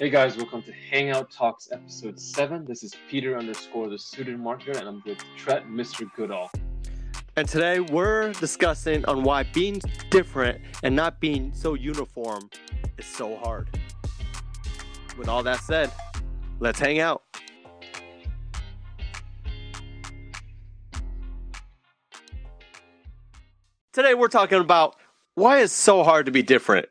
Hey guys, welcome to Hangout Talks episode 7. This is Peter underscore the student marketer, and I'm with Tret, Mr. Goodall. And today we're discussing on why being different and not being so uniform is so hard. With all that said, let's hang out. Today we're talking about why it's so hard to be different.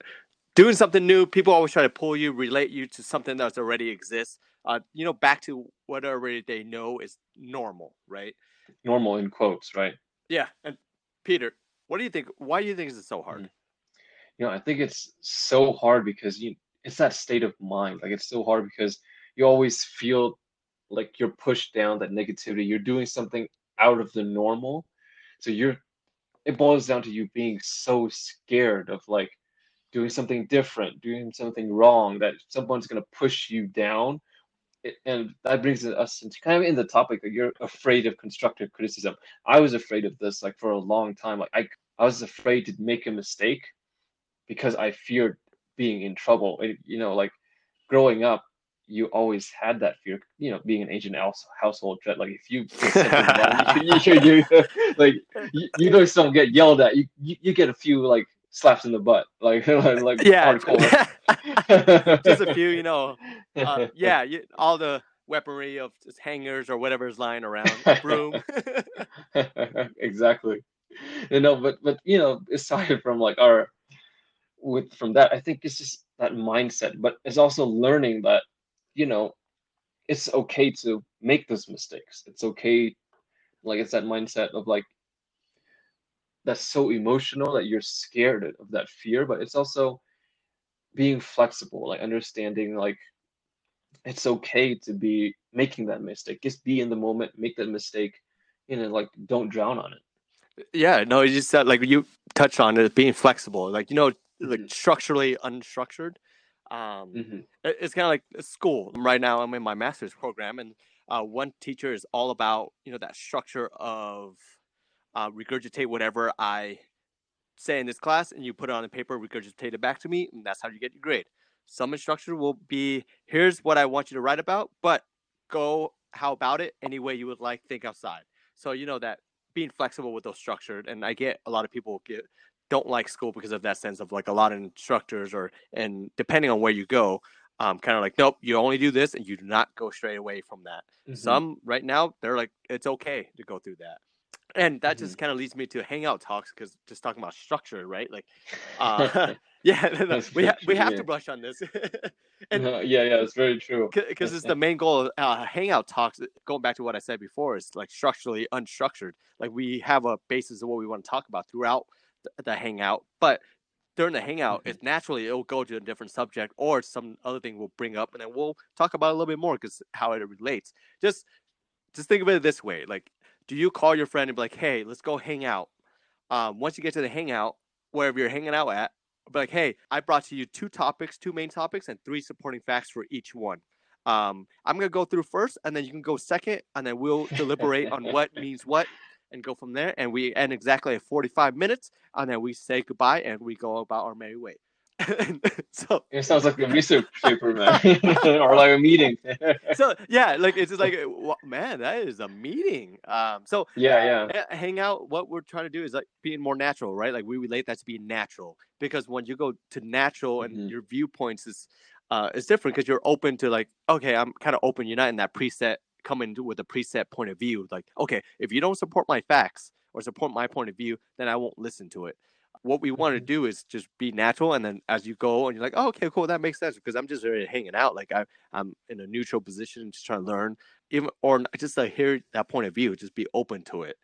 Doing something new, people always try to pull you, relate you to something that already exists. Uh, you know, back to what already they know is normal, right? Normal in quotes, right? Yeah. And Peter, what do you think? Why do you think it's so hard? You know, I think it's so hard because you it's that state of mind. Like it's so hard because you always feel like you're pushed down that negativity. You're doing something out of the normal. So you're it boils down to you being so scared of like doing something different, doing something wrong that someone's gonna push you down. And that brings us into kind of in the topic that you're afraid of constructive criticism. I was afraid of this like for a long time. Like I I was afraid to make a mistake because I feared being in trouble. It, you know, like growing up, you always had that fear. You know, being an Asian house, household, like if you wrong, you, you, you, like you, you just don't get yelled at. You, you you get a few like slaps in the butt, like like Yeah. hardcore. Just a few, you know. Uh, yeah, you, all the weaponry of just hangers or whatever is lying around, broom. exactly. You know, but but you know, aside from like our with from that, I think it's just that mindset, but it's also learning that, you know, it's okay to make those mistakes. It's okay, like it's that mindset of like that's so emotional that you're scared of that fear, but it's also being flexible, like understanding like it's okay to be making that mistake. Just be in the moment, make that mistake, you know, like don't drown on it. yeah, no, you just said like you touched on it being flexible. Like, you know, like Mhm. structurally unstructured. Um, hmm it's kind of like school right now i'm in my master's program and uh, one teacher is all about you know that structure of uh, regurgitate whatever i say in this class and you put it on the paper regurgitate it back to me and that's how you get your grade. Some instructor will be here's what i want you to write about but go how about it any way you would like think outside. So you know that being flexible with those structured and i get a lot of people get don't like school because of that sense of like a lot of instructors or and depending on where you go um, kind of like nope you only do this and you do not go straight away from that. Mm-hmm. some right now they're like it's okay to go through that and that just kind of leads me to hangout talks because just talking about structure right like uh, yeah no, no, we, ha- we have yeah. to brush on this and Uh, yeah, yeah, it's very true. because it's the main goal of uh, hangout talks going back to what i said before is like structurally unstructured like we have a basis of what we want to talk about throughout the, the hangout but during the hangout Mhm. it's naturally it'll go to a different subject or some other thing we'll bring up and then we'll talk about it a little bit more because how it relates just just think of it this way like do you call your friend and be like hey let's go hang out. Um, once you get to the hangout wherever you're hanging out at be like hey i brought to you two topics two main topics and three supporting facts for each one. Um, i'm going to go through first and then you can go second and then we'll deliberate on what means what and go from there and we end exactly at 45 minutes and then we say goodbye and we go about our merry way so It sounds like a research paper, man, or like a meeting. so yeah like it's just like man that is a meeting um so yeah, yeah. uh, hang out what we're trying to do is like being more natural right like we relate that to being natural because when you go to natural and Mhm. your viewpoints is uh is different because you're open to like okay i'm kind of open you're not in that preset coming with a preset point of view like okay if you don't support my facts or support my point of view then i won't listen to it what we want to Mhm. do is just be natural and then as you go and you're like oh, okay cool that makes sense because i'm just really hanging out like I, i'm in a neutral position just trying to learn even or just like hear that point of view just be open to it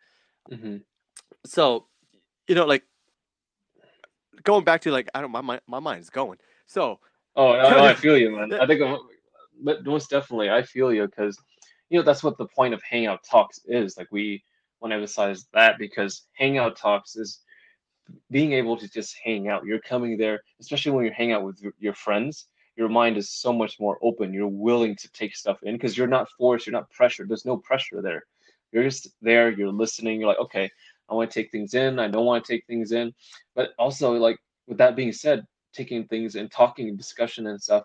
hmm so you know like going back to like i don't my my, my mind's going so Oh, no, no, I feel you, man. I think, I'm- but most definitely, I feel you because, you know, that's what the point of Hangout Talks is. Like, we want to emphasize that because Hangout Talks is being able to just hang out. You're coming there, especially when you hang out with your- friends. Your mind is so much more open. You're willing to take stuff in because you're not forced. You're not pressured. There's no pressure there. You're just there. You're listening. You're like, okay, I want to take things in. I don't want to take things in. But also, like with that being said, taking things and talking, and discussion and stuff,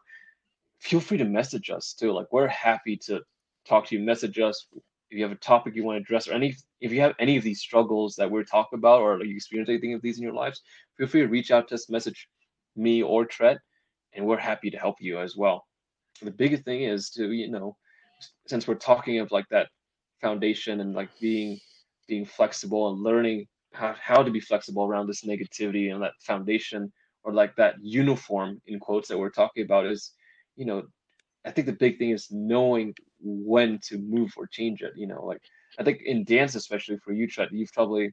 feel free to message us too. Like we're happy to talk to you, message us if you have a topic you want to address or any if you have any of these struggles that we're talking about or you experience anything of these in your lives, feel free to reach out to us, message me or Tret, and we're happy to help you as well. The biggest thing is to, you know, since we're talking of like that foundation and like being being flexible and learning how, how to be flexible around this negativity and that foundation or like that uniform in quotes that we're talking about is you know i think the big thing is knowing when to move or change it you know like i think in dance especially for you Tret, you've probably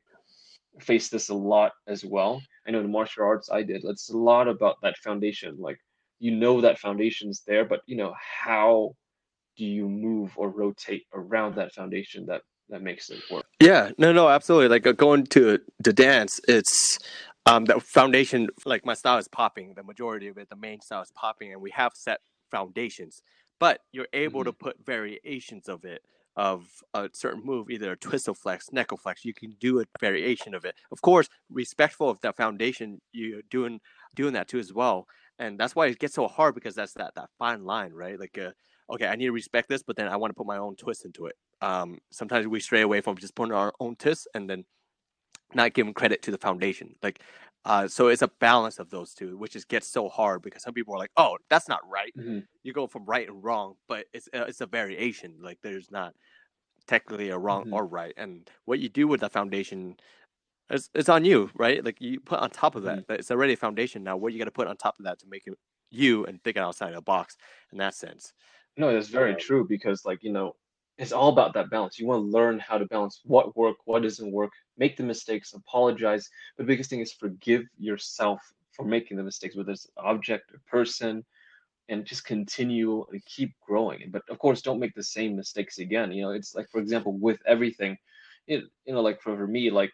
faced this a lot as well. I know in martial arts i did it's a lot about that foundation like you know that foundation's there but you know how do you move or rotate around that foundation that that makes it work? Yeah no no absolutely like uh, going to to dance it's um the foundation like my style is popping the majority of it the main style is popping and we have set foundations but you're able mm-hmm. to put variations of it of a certain move either a twist of flex neckle flex you can do a variation of it of course respectful of that foundation you're doing doing that too as well and that's why it gets so hard because that's that that fine line right like uh, okay, I need to respect this, but then I want to put my own twist into it. Um, sometimes we stray away from just putting our own twist and then not giving credit to the foundation. Like, uh, so it's a balance of those two, which is gets so hard because some people are like, "Oh, that's not right." Mm-hmm. You go from right and wrong, but it's uh, it's a variation. Like, there's not technically a wrong mm-hmm. or right, and what you do with the foundation. It's, it's on you, right? Like you put on top of that, mm-hmm. it's already a foundation. Now, what you got to put on top of that to make it you and thinking outside the box in that sense. No, that's very um, true because like, you know, it's all about that balance. You want to learn how to balance what work, what doesn't work, make the mistakes, apologize. But the biggest thing is forgive yourself for making the mistakes, whether it's object or person, and just continue and keep growing. But of course, don't make the same mistakes again. You know, it's like for example, with everything, it you know, like for, for me, like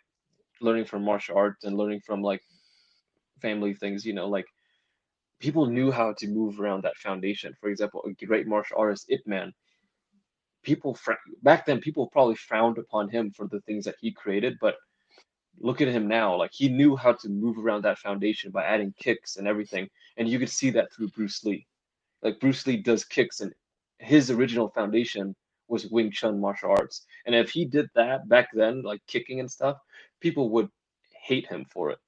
learning from martial arts and learning from like family things, you know, like people knew how to move around that foundation. For example, a great martial artist, Ip Man, people back then people probably frowned upon him for the things that he created, but look at him now. Like he knew how to move around that foundation by adding kicks and everything, and you could see that through Bruce Lee. Like Bruce Lee does kicks, and his original foundation was Wing Chun martial arts. And if he did that back then, like kicking and stuff, people would hate him for it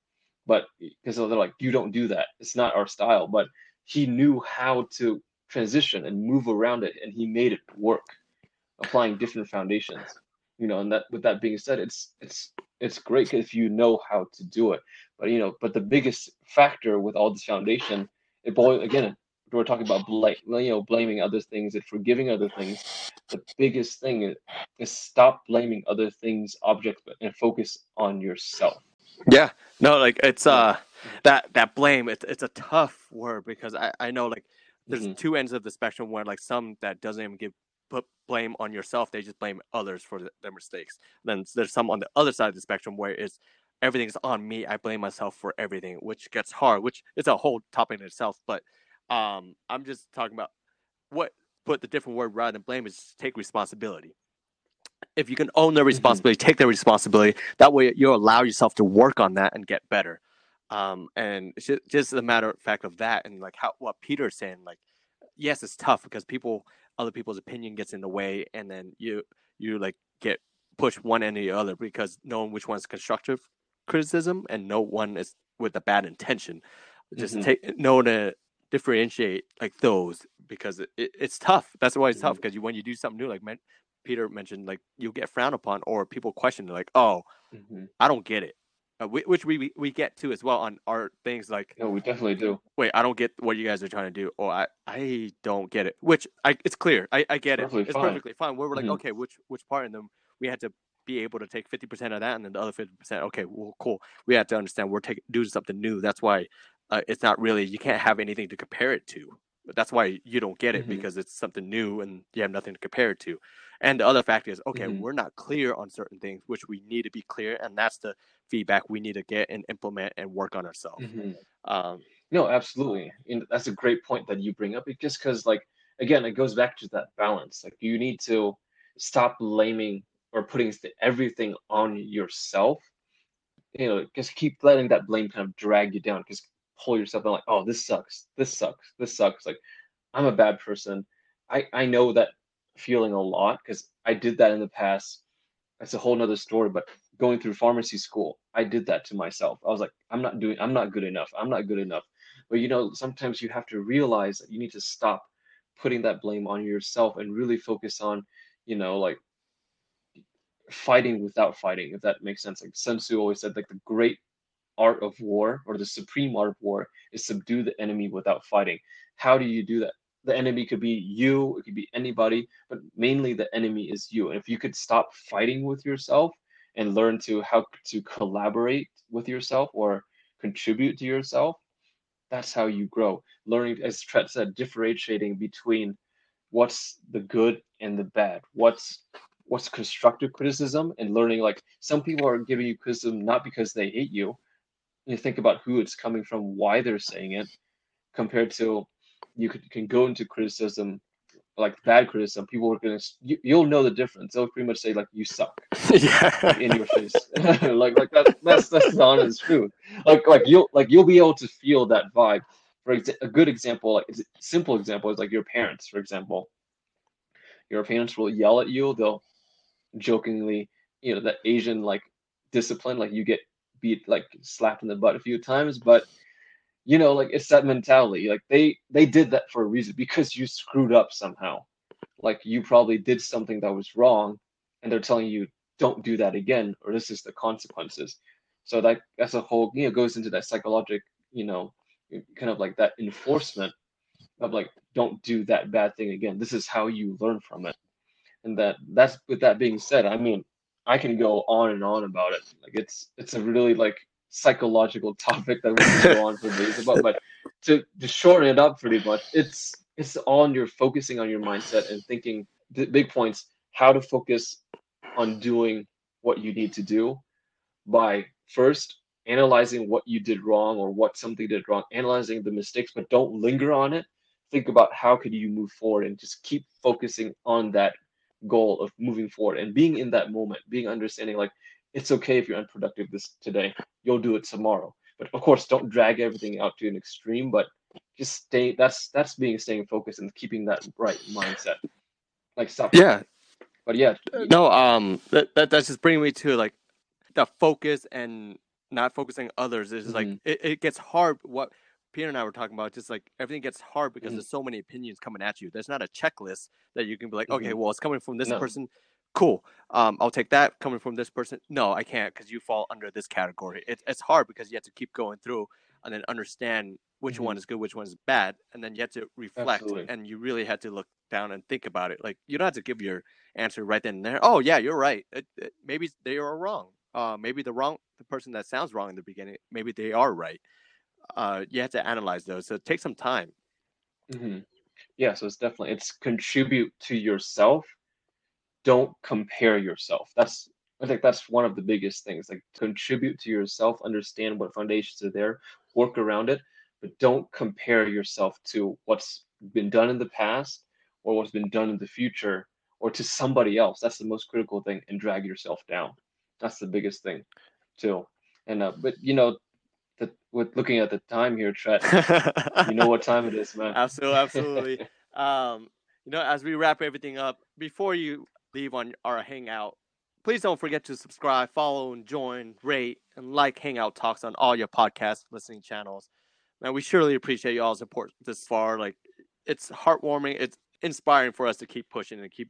but because they're like, you don't do that. It's not our style. But he knew how to transition and move around it, and he made it work, applying different foundations. You know, and that with that being said, it's it's it's great if you know how to do it. But you know, but the biggest factor with all this foundation, it boils again. We're talking about blame, you know, blaming other things and forgiving other things. The biggest thing is, is stop blaming other things, objects, and focus on yourself yeah, no, like it's uh that that blame. It's it's a tough word because I I know like there's mm-hmm. two ends of the spectrum where like some that doesn't even give put blame on yourself. They just blame others for the, their mistakes. Then there's some on the other side of the spectrum where it's everything's on me. I blame myself for everything, which gets hard. Which is a whole topic in itself. But um, I'm just talking about what put the different word rather than blame is take responsibility if you can own the mm-hmm. responsibility, mm-hmm. take the responsibility. That way, you allow yourself to work on that and get better. Um, and it's just, just a matter of fact of that, and like how what Peter's saying, like yes, it's tough because people, other people's opinion gets in the way, and then you you like get pushed one end or the other because knowing which one's constructive criticism and no one is with a bad intention. Just mm-hmm. take know to differentiate like those because it, it, it's tough. That's why it's mm-hmm. tough because you when you do something new, like Peter mentioned, like you get frowned upon or people question, like, "Oh, mm-hmm. I don't get it," uh, which we we get to as well on our things. Like, no, we definitely do. Wait, I don't get what you guys are trying to do, or I I don't get it. Which I it's clear, I I get it. It's fine. perfectly fine. Where we're like, mm-hmm. okay, which which part in them we had to be able to take 50% of that and then the other 50% okay well cool we have to understand we're taking doing something new that's why uh, it's not really you can't have anything to compare it to but that's why you don't get it mm-hmm. because it's something new and you have nothing to compare it to. And the other fact is, okay, mm-hmm. we're not clear on certain things, which we need to be clear, and that's the feedback we need to get and implement and work on ourselves. Mm-hmm. Um, no, absolutely, and that's a great point that you bring up. Just because, like, again, it goes back to that balance. Like, you need to stop blaming or putting everything on yourself. You know, just keep letting that blame kind of drag you down. Because pull yourself and like, oh, this sucks, this sucks, this sucks. Like, I'm a bad person. I I know that feeling a lot because I did that in the past. That's a whole nother story, but going through pharmacy school, I did that to myself. I was like, I'm not doing, I'm not good enough. I'm not good enough. But you know, sometimes you have to realize that you need to stop putting that blame on yourself and really focus on, you know, like fighting without fighting, if that makes sense. Like Sun Tzu always said, like the great art of war or the supreme art of war is subdue the enemy without fighting. How do you do that? The enemy could be you, it could be anybody, but mainly the enemy is you. And if you could stop fighting with yourself and learn to how to collaborate with yourself or contribute to yourself, that's how you grow. Learning, as Tret said, differentiating between what's the good and the bad, what's what's constructive criticism, and learning like some people are giving you criticism not because they hate you. You think about who it's coming from, why they're saying it, compared to you could, can go into criticism like bad criticism, people are gonna you, you'll know the difference. They'll pretty much say like you suck, yeah, in your face, like like that. That's that's the honest truth. Like like you'll like you'll be able to feel that vibe. For exa- a good example, like simple example is like your parents, for example. Your parents will yell at you. They'll jokingly, you know, the Asian like discipline, like you get beat, like slapped in the butt a few times, but you know like it's that mentality like they they did that for a reason because you screwed up somehow. Like you probably did something that was wrong and they're telling you don't do that again or this is the consequences. So that as a whole you know goes into that psychological you know kind of like that enforcement of like don't do that bad thing again. This is how you learn from it. And that that's with that being said i mean i can go on and on about it. Like it's it's a really like psychological topic that we can go on for days about. But to, to shorten it up pretty much, it's it's on your focusing on your mindset and thinking the big points, how to focus on doing what you need to do by first analyzing what you did wrong or what something did wrong, analyzing the mistakes, but don't linger on it. Think about how could you move forward and just keep focusing on that goal of moving forward and being in that moment, being understanding like it's okay if you're unproductive this today. You'll do it tomorrow. But of course, don't drag everything out to an extreme. But just stay. That's that's being staying focused and keeping that right mindset. Like stop. Yeah. But yeah. No. Um. That, that that's just bringing me to like the focus and not focusing others is mm-hmm. like it, it gets hard. What Peter and I were talking about, just like everything gets hard because mm-hmm. there's so many opinions coming at you. There's not a checklist that you can be like, mm-hmm. okay, well, it's coming from this no. person cool. Um, i'll take that coming from this person. No i can't because you fall under this category. It, it's hard because you have to keep going through and then understand which mm-hmm. one is good which one is bad and then you have to reflect Absolutely. and you really had to look down and think about it. Like you don't have to give your answer right then and there oh yeah you're right. It, it, maybe they are wrong. Uh, maybe the wrong the person that sounds wrong in the beginning maybe they are right. Uh, you have to analyze those so take some time. Mm-hmm. yeah so it's definitely it's contribute to yourself don't compare yourself. That's I think that's one of the biggest things. Like contribute to yourself, understand what foundations are there, work around it, but don't compare yourself to what's been done in the past or what's been done in the future or to somebody else. That's the most critical thing and drag yourself down. That's the biggest thing too. And uh, but you know, the, with looking at the time here, Tret, you know what time it is, man. Absolutely, absolutely. um, you know, as we wrap everything up, before you leave on our Hangout. Please don't forget to subscribe, follow, and join, rate, and like Hangout Talks on all your podcast listening channels. Man, we surely appreciate y'all's support this far. Like, it's heartwarming. It's inspiring for us to keep pushing and keep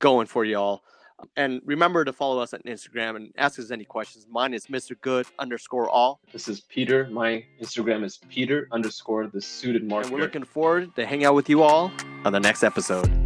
going for y'all. And remember to follow us on Instagram and ask us any questions. Mine is Mr. Good underscore all. This is Peter. My Instagram is Peter underscore the suited marketer. And we're looking forward to hang out with you all on the next episode.